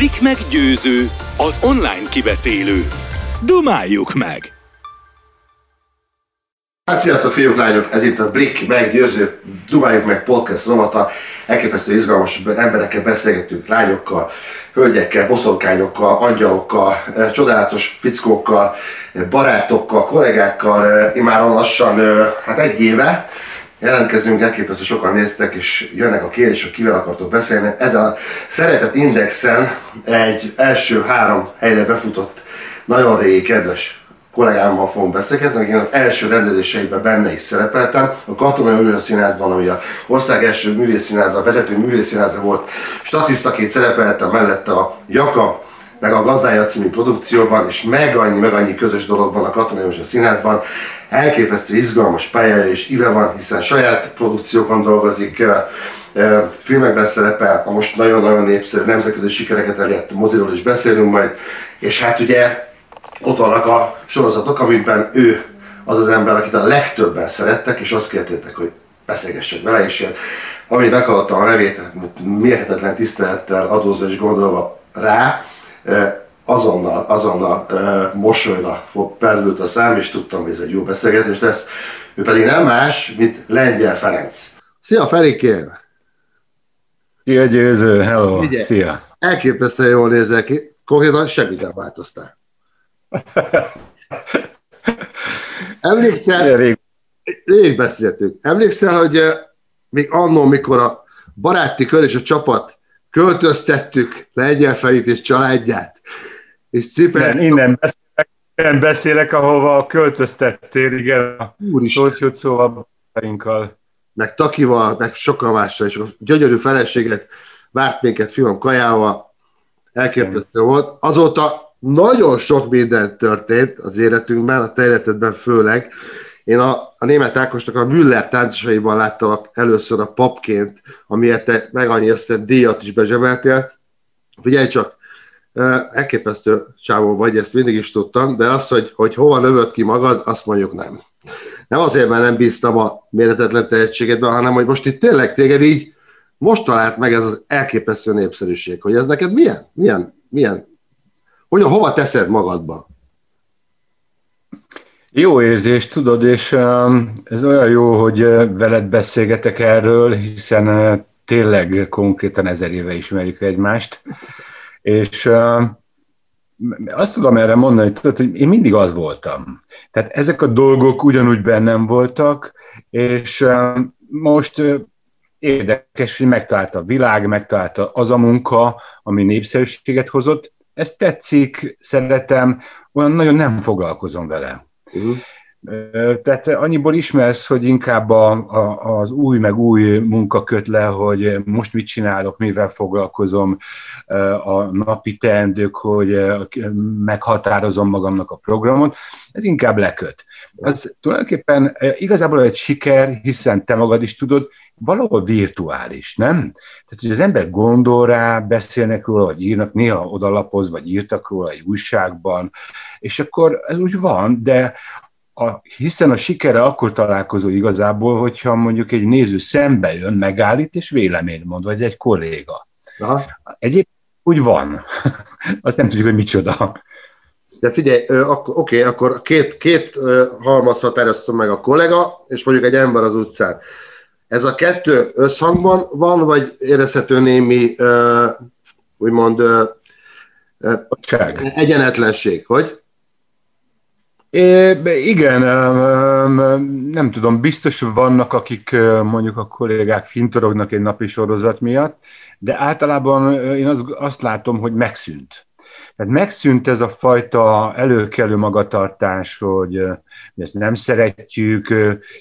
Blik meg győző, az online kibeszélő. Dumáljuk meg! Hát sziasztok fiúk, lányok! Ez itt a Blik meggyőző Dumáljuk meg podcast rovata. Elképesztő izgalmas emberekkel beszélgetünk, lányokkal, hölgyekkel, boszorkányokkal, angyalokkal, eh, csodálatos fickókkal, eh, barátokkal, kollégákkal, eh, imáron lassan hát egy éve jelentkezünk, elképesztő sokan néztek, és jönnek a kérdés, hogy kivel akartok beszélni. Ezen a szeretett indexen egy első három helyre befutott nagyon régi kedves kollégámmal fogunk beszélgetni, én az első rendezéseiben benne is szerepeltem. A Katonai Őrő Színházban, ami a ország első művészszínháza, vezető művészszínháza volt, statisztaként szerepeltem mellette a Jakab, meg a Gazdája című produkcióban, és meg annyi, meg annyi közös dologban a Katonai József Színházban. Elképesztő izgalmas pályája és ive van, hiszen saját produkciókon dolgozik, filmekben szerepel, a most nagyon-nagyon népszerű nemzetközi sikereket elért moziról is beszélünk majd, és hát ugye ott vannak a sorozatok, amikben ő az az ember, akit a legtöbben szerettek, és azt kértétek, hogy beszélgessek vele, és én, amíg meghallottam a nevét, mérhetetlen tisztelettel adózva és gondolva rá, azonnal, azonnal mosolyra fog perült a szám, és tudtam, hogy ez egy jó beszélgetés lesz. Ő pedig nem más, mint Lengyel Ferenc. Szia Ferikén! Szia Győző, hello, Ugye, szia! Elképesztően jól nézel ki, konkrétan semmit nem változtál. Emlékszel, rég. rég beszéltünk, emlékszel, hogy még annól, mikor a baráti kör és a csapat költöztettük Lengyelfelit és családját, és cipelt... Igen, innen beszélek, innen beszélek, ahova költöztettél, igen, a Úristen. Meg Takival, meg sokkal mással, és a gyönyörű feleséget várt minket fiam kajával, elképesztő volt. Azóta nagyon sok minden történt az életünkben, a te életedben főleg. Én a, a német Ákosnak a Müller táncosaiban láttalak először a papként, amiért te meg annyi összem díjat is bezsebeltél. Figyelj csak, elképesztő csávó vagy, ezt mindig is tudtam, de az, hogy, hogy hova növött ki magad, azt mondjuk nem. Nem azért, mert nem bíztam a méretetlen tehetségedben, hanem hogy most itt tényleg téged így most talált meg ez az elképesztő népszerűség, hogy ez neked milyen, milyen, milyen hogy hova teszed magadba? Jó érzés, tudod, és um, ez olyan jó, hogy uh, veled beszélgetek erről, hiszen uh, tényleg konkrétan ezer éve ismerjük egymást, és um, azt tudom erre mondani, tudod, hogy én mindig az voltam. Tehát ezek a dolgok ugyanúgy bennem voltak, és um, most uh, érdekes, hogy megtalálta a világ, megtalálta az a munka, ami népszerűséget hozott, ezt tetszik, szeretem, olyan nagyon nem foglalkozom vele. Uh-huh. Tehát annyiból ismersz, hogy inkább a, a, az új meg új munka köt le, hogy most mit csinálok, mivel foglalkozom, a napi teendők, hogy meghatározom magamnak a programot, ez inkább leköt. Az tulajdonképpen igazából egy siker, hiszen te magad is tudod, valahol virtuális, nem? Tehát, hogy az ember gondol rá, beszélnek róla, vagy írnak, néha odalapoz, vagy írtak róla egy újságban, és akkor ez úgy van, de a, hiszen a sikere akkor találkozó igazából, hogyha mondjuk egy néző szembe jön, megállít, és véleményt mond, vagy egy kolléga. Aha. Egyébként úgy van. Azt nem tudjuk, hogy micsoda. De figyelj, oké, akkor két, két halmaz határoztam meg a kollega, és mondjuk egy ember az utcán. Ez a kettő összhangban van, vagy érezhető némi, úgymond, uh, egyenetlenség, hogy? É, igen, nem tudom, biztos vannak, akik mondjuk a kollégák fintorognak egy napi sorozat miatt, de általában én azt, azt látom, hogy megszűnt. Tehát megszűnt ez a fajta előkelő magatartás, hogy ezt nem szeretjük,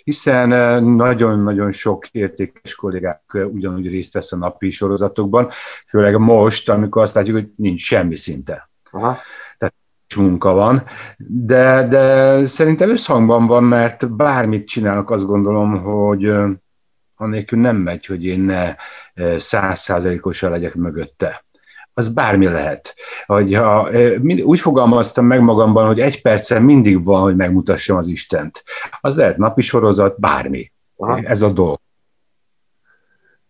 hiszen nagyon-nagyon sok értékes kollégák ugyanúgy részt vesz a napi sorozatokban, főleg most, amikor azt látjuk, hogy nincs semmi szinte. Aha. Tehát munka van, de, de szerintem összhangban van, mert bármit csinálok, azt gondolom, hogy annélkül nem megy, hogy én ne százszázalékosan legyek mögötte az bármi lehet. Hogy ha, úgy fogalmaztam meg magamban, hogy egy percen mindig van, hogy megmutassam az Istent. Az lehet napi sorozat, bármi. Aha. Ez a dolog.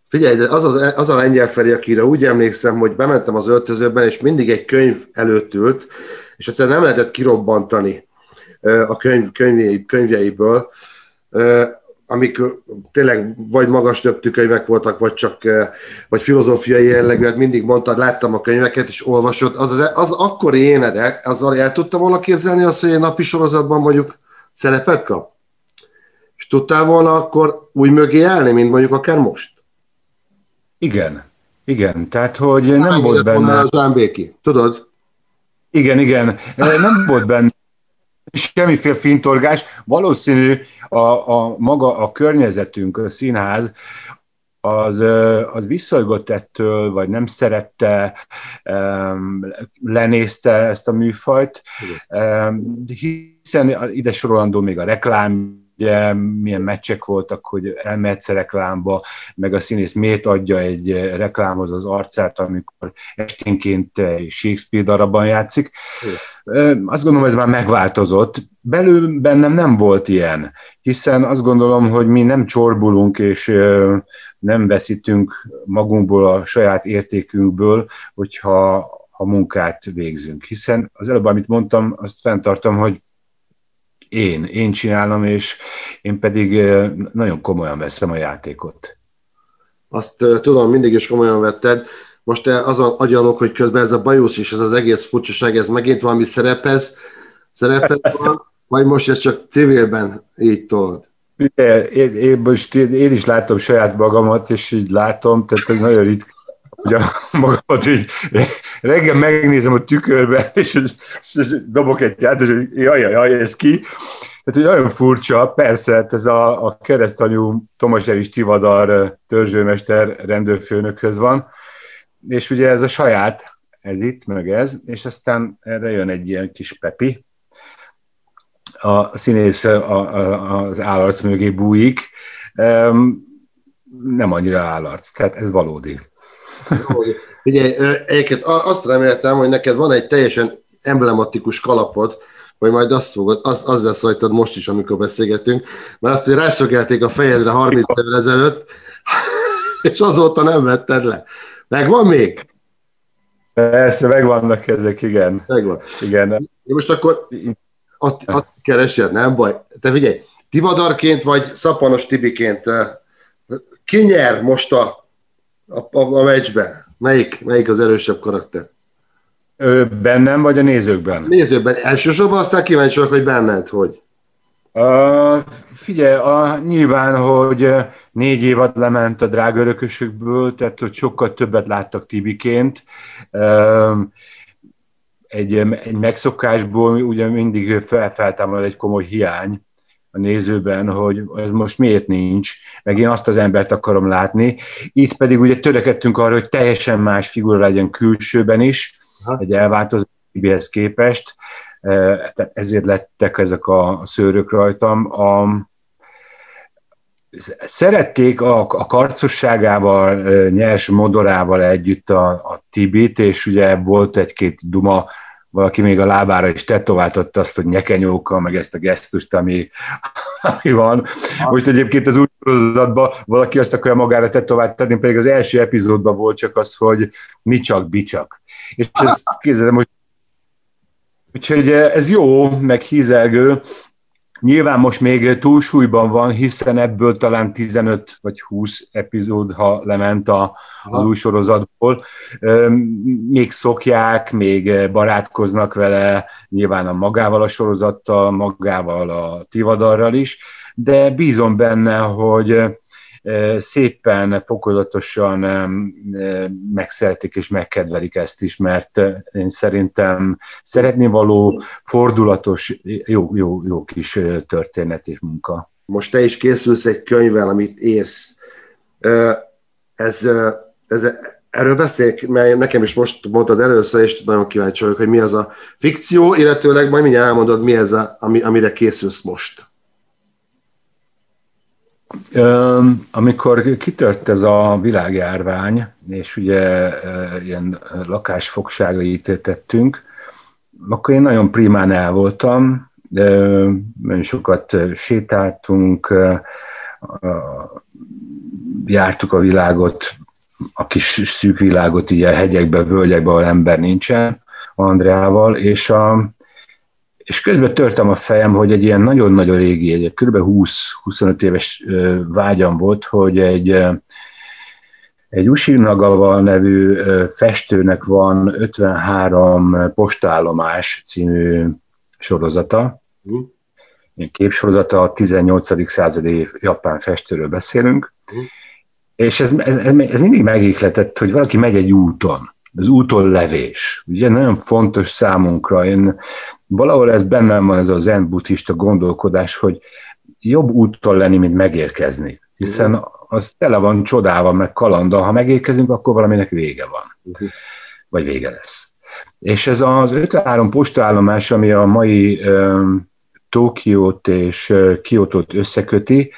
Figyelj, de az, az, az a lengyel Feri, akire úgy emlékszem, hogy bementem az öltözőben, és mindig egy könyv előtt ült, és egyszerűen nem lehetett kirobbantani a könyv, könyvjei, könyvjeiből, amik tényleg vagy magas többtű könyvek voltak, vagy csak vagy filozófiai jellegűek, mindig mondtad, láttam a könyveket, és olvasott, az, az, az akkori énedek, azzal el tudtam volna képzelni azt, hogy egy napi sorozatban mondjuk szerepet kap? És tudtál volna akkor úgy mögé állni, mint mondjuk akár most? Igen, igen, tehát hogy nem, nem volt benne... A Béki, tudod? Igen, igen, nem volt benne semmiféle fintorgás. Valószínű a, a maga a környezetünk, a színház, az, az visszajgott ettől, vagy nem szerette, lenézte ezt a műfajt, hiszen ide sorolandó még a reklám ugye milyen meccsek voltak, hogy elmehetsz reklámba, meg a színész miért adja egy reklámhoz az arcát, amikor esténként Shakespeare darabban játszik. Azt gondolom, ez már megváltozott. Belül bennem nem volt ilyen, hiszen azt gondolom, hogy mi nem csorbulunk, és nem veszítünk magunkból a saját értékünkből, hogyha a munkát végzünk. Hiszen az előbb, amit mondtam, azt fenntartom, hogy én, én csinálom, és én pedig nagyon komolyan veszem a játékot. Azt tudom, mindig is komolyan vetted. Most te azon agyalok, hogy közben ez a bajusz és ez az egész furcsaság, ez megint valami szerepez, szerepez van, vagy most ez csak civilben így tolod? Én, én, most én, én is látom saját magamat, és így látom, tehát nagyon ritka ugye magamat így reggel megnézem a tükörben, és, és, és dobok egy ját, és jaj, jaj, ez ki. Tehát, hogy nagyon furcsa, persze, hát ez a, a keresztanyú Tomas Evis Tivadar törzsőmester rendőrfőnökhöz van, és ugye ez a saját, ez itt, meg ez, és aztán erre jön egy ilyen kis pepi, a színész a, az állarc mögé bújik, nem annyira állarc, tehát ez valódi. Ugye, egyébként azt reméltem, hogy neked van egy teljesen emblematikus kalapod, hogy majd azt fogod, az, az lesz rajtad most is, amikor beszélgetünk, mert azt, hogy rászögelték a fejedre 30 évvel ezelőtt, és azóta nem vetted le. Megvan még? Persze, megvannak ezek, igen. Megvan. Igen. Most akkor ott, ott keresed, nem baj. Te figyelj, Tivadarként vagy Szapanos Tibiként ki nyer most a a, a, a meccsben? Melyik, melyik az erősebb karakter? Ö, bennem, vagy a nézőkben? Nézőkben. Elsősorban aztán kíváncsiak, hogy benned, hogy? Uh, figyelj, a, nyilván, hogy négy évad lement a drága örökösökből, tehát hogy sokkal többet láttak Tibiként. Uh, egy, egy megszokásból ugye mindig fel, feltámad egy komoly hiány, a nézőben, hogy ez most miért nincs, meg én azt az embert akarom látni. Itt pedig ugye törekedtünk arra, hogy teljesen más figura legyen külsőben is, Aha. egy elváltozó képest, e, ezért lettek ezek a szőrök rajtam. A, szerették a, a karcosságával, e, nyers modorával együtt a, a Tibit, és ugye volt egy-két duma valaki még a lábára is tetováltotta azt, hogy nyekenyóka, meg ezt a gesztust, ami, ami van. Most egyébként az új sorozatban valaki azt akarja magára tetováltatni, pedig az első epizódban volt csak az, hogy mi csak, bicsak. És ezt képzelem, hogy Úgyhogy ez jó, meg hízelgő, Nyilván most még túlsúlyban van, hiszen ebből talán 15 vagy 20 epizód, ha lement a, az új sorozatból. Még szokják, még barátkoznak vele, nyilván a magával a sorozattal, magával a Tivadarral is, de bízom benne, hogy szépen, fokozatosan megszeretik és megkedvelik ezt is, mert én szerintem szeretni való, fordulatos, jó, jó, jó kis történet és munka. Most te is készülsz egy könyvvel, amit érsz. Ez, ez, erről beszélek, mert nekem is most mondtad először, és nagyon kíváncsi vagyok, hogy mi az a fikció, illetőleg majd mindjárt elmondod, mi ez, a, ami, amire készülsz most. Amikor kitört ez a világjárvány, és ugye ilyen lakásfogságra ítétettünk, akkor én nagyon primán el voltam, sokat sétáltunk, jártuk a világot, a kis szűk világot, így a hegyekbe, völgyekbe, ahol ember nincsen, Andreával, és, a, és közben törtem a fejem, hogy egy ilyen nagyon-nagyon régi, egy kb. 20-25 éves vágyam volt, hogy egy, egy Ushi Nagawa nevű festőnek van 53 postállomás című sorozata, mm. képsorozata, a 18. századi japán festőről beszélünk, mm. és ez, ez, ez mindig megihletett, hogy valaki megy egy úton, az úton levés. Ugye nagyon fontos számunkra, én valahol ez bennem van ez a zen buddhista gondolkodás, hogy jobb úton lenni, mint megérkezni. Hiszen az tele van csodával, meg kalanda, ha megérkezünk, akkor valaminek vége van. Vagy vége lesz. És ez az 53 postaállomás, ami a mai Tokiót és Kiotót összeköti,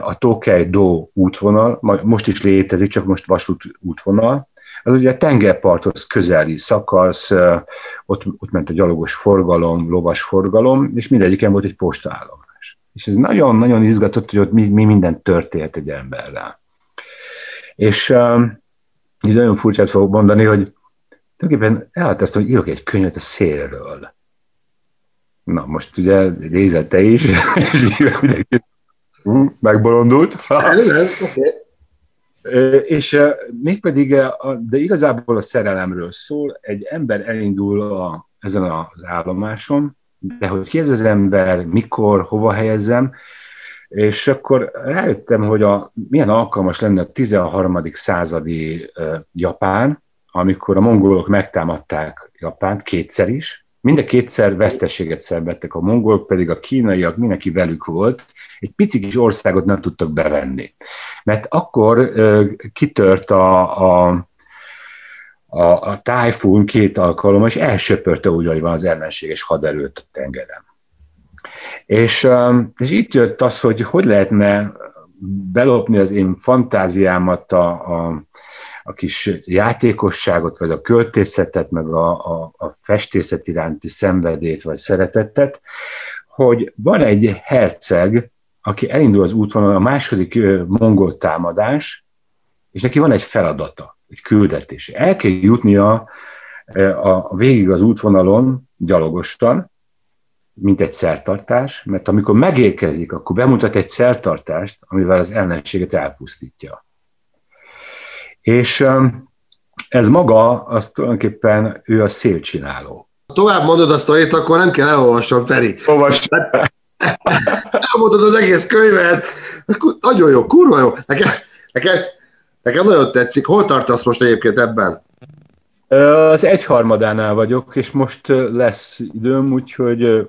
a Tokai-do útvonal, most is létezik, csak most vasút útvonal, az ugye a tengerparthoz közeli szakasz, ott, ott ment a gyalogos forgalom, lovas forgalom, és mindegyiken volt egy postaállomás. És ez nagyon-nagyon izgatott, hogy ott mi, mi minden történt egy emberrel. És így nagyon furcsát fogok mondani, hogy tulajdonképpen elhatáztam, hogy írok egy könyvet a szélről. Na, most ugye nézette is, és megbolondult. okay. És mégpedig, de igazából a szerelemről szól, egy ember elindul a, ezen az állomáson, de hogy ki ez az ember, mikor, hova helyezzem, és akkor rájöttem, hogy a, milyen alkalmas lenne a 13. századi Japán, amikor a mongolok megtámadták Japánt kétszer is, Mind kétszer vesztességet szenvedtek, a mongolok pedig a kínaiak, mindenki velük volt, egy pici kis országot nem tudtak bevenni. Mert akkor uh, kitört a, a a, a tájfún két alkalommal, és elsöpörte úgy, hogy van az ellenséges haderőt a tengeren. És, és itt jött az, hogy hogy lehetne belopni az én fantáziámat, a, a, a kis játékosságot, vagy a költészetet, meg a, a, a festészet iránti szenvedét, vagy szeretetet, hogy van egy herceg, aki elindul az útvonalon, a második mongol támadás, és neki van egy feladata, egy küldetés. El kell jutnia a, végig az útvonalon gyalogosan, mint egy szertartás, mert amikor megérkezik, akkor bemutat egy szertartást, amivel az ellenséget elpusztítja. És ez maga, az tulajdonképpen ő a szélcsináló. Ha tovább mondod azt a sztorit, akkor nem kell elolvasnom, Teri. Olvasd. Elmondod az egész könyvet, nagyon jó, kurva jó. Nekem, nekem, nekem nagyon tetszik. Hol tartasz most egyébként ebben? Az egyharmadánál vagyok, és most lesz időm, úgyhogy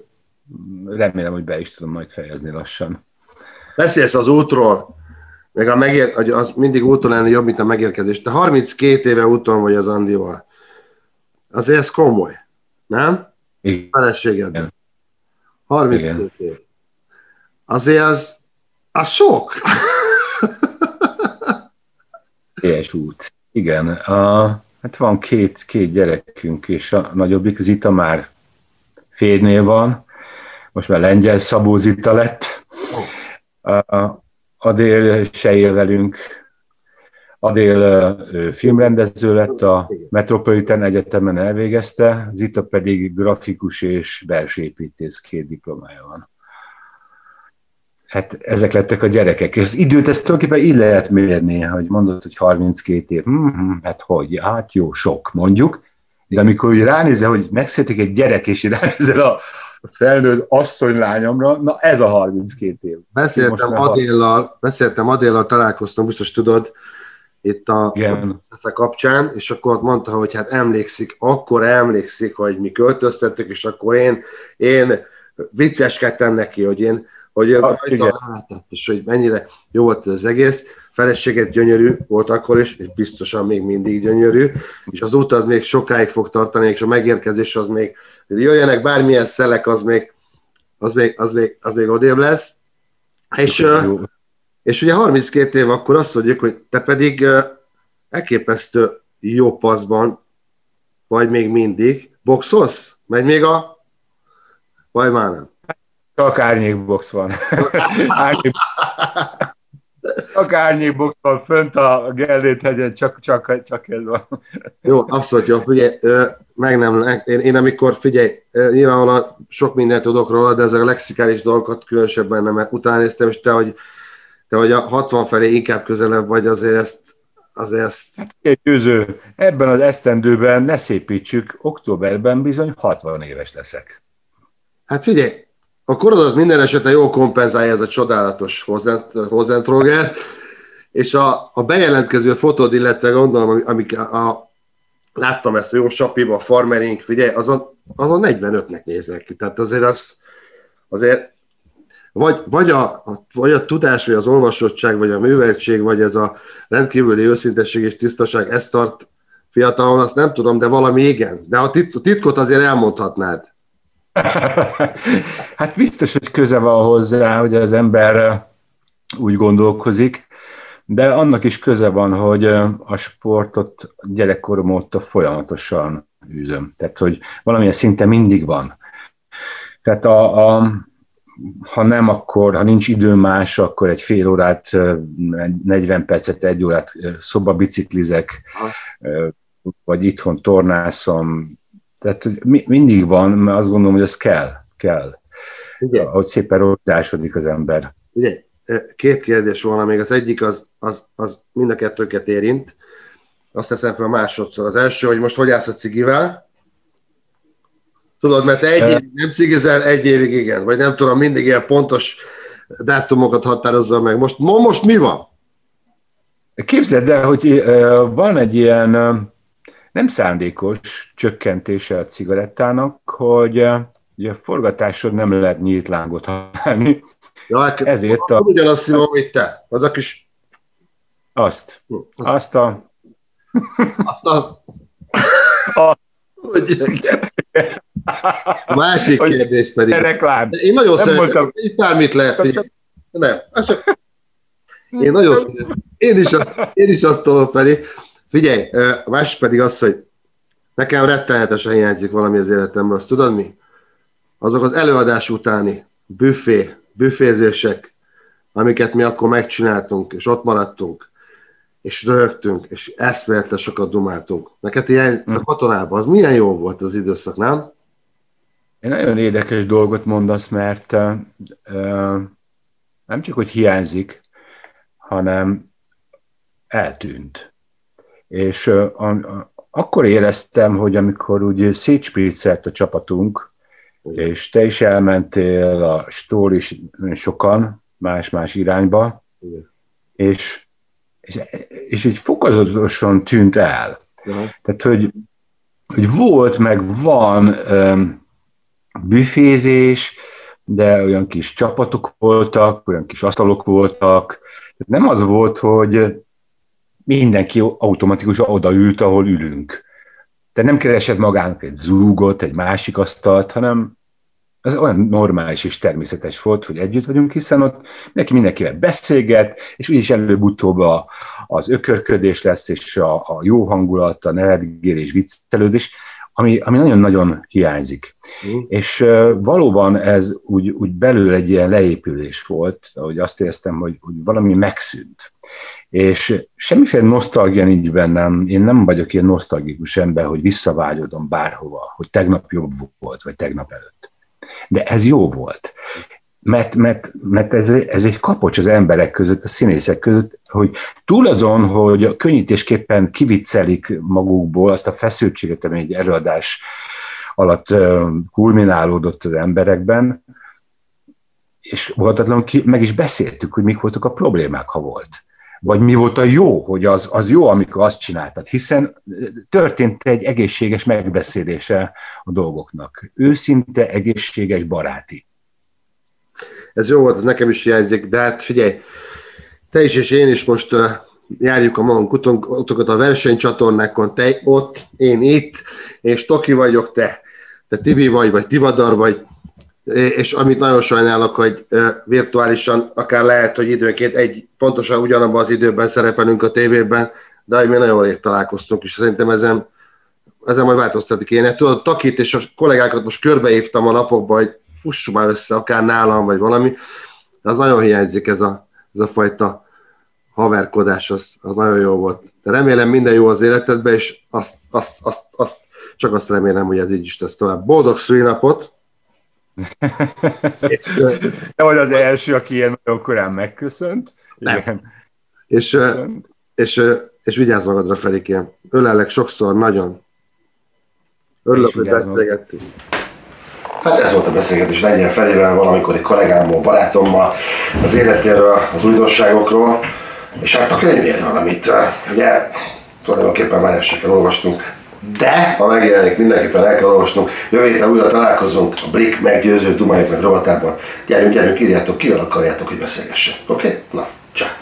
remélem, hogy be is tudom majd fejezni lassan. Beszélsz az útról, meg a megér, az mindig úton lenni jobb, mint a megérkezés. Te 32 éve úton vagy az Andival. Azért ez komoly, nem? Igen. Feleséged. 32 év. Azért az, az sok. Ilyes út. Igen. A, hát van két, két gyerekünk, és a nagyobbik Zita már férnél van, most már lengyel Szabó Zita lett. A, Adél se él velünk. Adél filmrendező lett, a Metropolitan Egyetemen elvégezte, Zita pedig grafikus és belső építész két diplomája van. Hát ezek lettek a gyerekek. És az időt ezt tulajdonképpen így lehet mérni, hogy mondod, hogy 32 év. Hmm, hát hogy? Hát jó, sok mondjuk. De amikor úgy ránézel, hogy megszületik egy gyerek, és ránézel a, felnőtt asszonylányomra, na ez a 32 év. Beszéltem Adéllal, beszéltem Adéllal, találkoztam, biztos tudod, itt a Igen. kapcsán, és akkor ott mondta, hogy hát emlékszik, akkor emlékszik, hogy mi költöztettük, és akkor én, én vicceskedtem neki, hogy én, hogy ah, látett, és hogy mennyire jó volt ez az egész. Feleséget gyönyörű volt akkor is, és biztosan még mindig gyönyörű, és az út az még sokáig fog tartani, és a megérkezés az még, jöjjenek bármilyen szelek, az még, az még, az még, az még odébb lesz. És, és ugye 32 év akkor azt mondjuk, hogy te pedig elképesztő jó paszban vagy még mindig. Boxolsz? Megy még a... Vagy már nem? Csak árnyékbox van. Árnyék... A árnyékboxban fönt a Gellét hegyen, csak, csak, csak ez van. Jó, abszolút jó. Figyelj, meg nem, én, én amikor, figyelj, nyilvánvalóan sok mindent tudok róla, de ezek a lexikális dolgokat különösebben nem, mert utána néztem, és te, hogy, te, hogy a 60 felé inkább közelebb vagy, azért ezt, azért ezt... Hát egy győző, ebben az esztendőben ne szépítsük, októberben bizony 60 éves leszek. Hát figyelj, a korodat minden esetre jól kompenzálja ez a csodálatos Hozentroger, és a, a bejelentkező fotód, illetve gondolom, amik a, a láttam ezt a jó sapiba, a farmering, figyelj, azon, azon 45-nek nézek ki. Tehát azért az, azért vagy, vagy, a, vagy a tudás, vagy az olvasottság, vagy a műveltség, vagy ez a rendkívüli őszintesség és tisztaság, ezt tart fiatalon, azt nem tudom, de valami igen. De a titkot azért elmondhatnád. hát biztos, hogy köze van hozzá, hogy az ember úgy gondolkozik, de annak is köze van, hogy a sportot gyerekkorom óta folyamatosan űzöm. Tehát, hogy valamilyen szinte mindig van. Tehát a, a, ha nem, akkor, ha nincs idő más, akkor egy fél órát, 40 percet, egy órát szoba biciklizek, vagy itthon tornászom. Tehát mindig van, mert azt gondolom, hogy ez kell, kell. Ugye? Ahogy szépen rotásodik az ember. Ugye, két kérdés volna még. Az egyik az, az, az mind a kettőket érint. Azt teszem fel másodszor. Az első, hogy most hogy állsz a cigivel? Tudod, mert egy évig nem cigizel, egy évig igen. Vagy nem tudom, mindig ilyen pontos dátumokat határozza meg. Most, most mi van? Képzeld el, hogy van egy ilyen nem szándékos csökkentése a cigarettának, hogy a forgatásod nem lehet nyílt lángot használni, Ja, hát Ezért a... Ugyanazt szívom, mint te. Az a kis... Azt. Azt, azt a... Azt a... a... A másik kérdés pedig. Reklám. Én nagyon nem szeretem, voltam... itt bármit lehet. Csak... Nem, csak... Én nagyon szeretem. Én is, azt, én is azt tolom felé. Figyelj, a másik pedig az, hogy nekem rettenetesen hiányzik valami az életemről. Azt tudod mi? Azok az előadás utáni büfé, büfézések, amiket mi akkor megcsináltunk, és ott maradtunk, és röhögtünk, és eszméletlen sokat dumáltunk. Neked ilyen hm. a katonában, az milyen jó volt az időszak, nem? Egy nagyon érdekes dolgot mondasz, mert uh, nem csak, hogy hiányzik, hanem eltűnt. És uh, a, akkor éreztem, hogy amikor úgy szétspiricelt a csapatunk, és te is elmentél, a Stór is sokan, más-más irányba, Igen. és, és, és így fokozatosan tűnt el. Uh-huh. Tehát, hogy, hogy volt, meg van um, büfézés, de olyan kis csapatok voltak, olyan kis asztalok voltak. Tehát nem az volt, hogy mindenki automatikusan odaült, ahol ülünk. Te nem keresed magának egy zúgot, egy másik asztalt, hanem ez olyan normális és természetes volt, hogy együtt vagyunk, hiszen ott neki mindenkivel beszélget, és úgyis előbb-utóbb az ökörködés lesz, és a, a jó hangulat, a nevetgélés, viccelődés, ami, ami nagyon-nagyon hiányzik. Mm. És uh, valóban ez úgy, úgy belül egy ilyen leépülés volt, hogy azt éreztem, hogy, hogy valami megszűnt. És semmiféle nosztalgia nincs bennem, én nem vagyok ilyen nosztalgikus ember, hogy visszavágyodom bárhova, hogy tegnap jobb volt, vagy tegnap előtt. De ez jó volt. Mert, mert, mert ez, ez egy kapocs az emberek között, a színészek között, hogy túl azon, hogy könnyítésképpen kiviccelik magukból azt a feszültséget, ami egy előadás alatt kulminálódott az emberekben, és voltatlanul meg is beszéltük, hogy mik voltak a problémák, ha volt vagy mi volt a jó, hogy az, az jó, amikor azt csináltad, hiszen történt egy egészséges megbeszélése a dolgoknak. Őszinte, egészséges, baráti. Ez jó volt, ez nekem is hiányzik, de hát figyelj, te is és én is most járjuk a magunk utokat a versenycsatornákon, te ott, én itt, és Toki vagyok, te, te Tibi vagy, vagy Tivadar vagy, és amit nagyon sajnálok, hogy virtuálisan akár lehet, hogy időnként egy pontosan ugyanabban az időben szerepelünk a tévében, de mi nagyon rég találkoztunk, és szerintem ezen, ezen majd változtatni kéne. Tudod, Takit és a kollégákat most körbeívtam a napokban, hogy fussunk már össze, akár nálam, vagy valami. De az nagyon hiányzik ez a, ez a fajta haverkodás az, az nagyon jó volt. De remélem minden jó az életedben, és azt, azt, azt, azt, csak azt remélem, hogy ez így is tesz tovább. Boldog szülinapot! Te vagy az első, aki ilyen nagyon korán megköszönt. Nem. Igen. És, és, és vigyázz magadra, Felikém. Ölellek sokszor, nagyon. Örülök, hogy beszélgettünk. Hát ez volt a beszélgetés Lengyel felével, valamikor egy kollégámmal, barátommal, az életéről, az újdonságokról, és hát a könyvéről, amit ugye tulajdonképpen már esetleg olvastunk, de ha megjelenik, mindenképpen el kell olvasnunk. Jövő héten újra találkozunk a Brick meggyőző Dumáljuk meg rovatában. Gyerünk, gyerünk, írjátok, kivel akarjátok, hogy beszélgessen. Oké? Okay? Na, csak.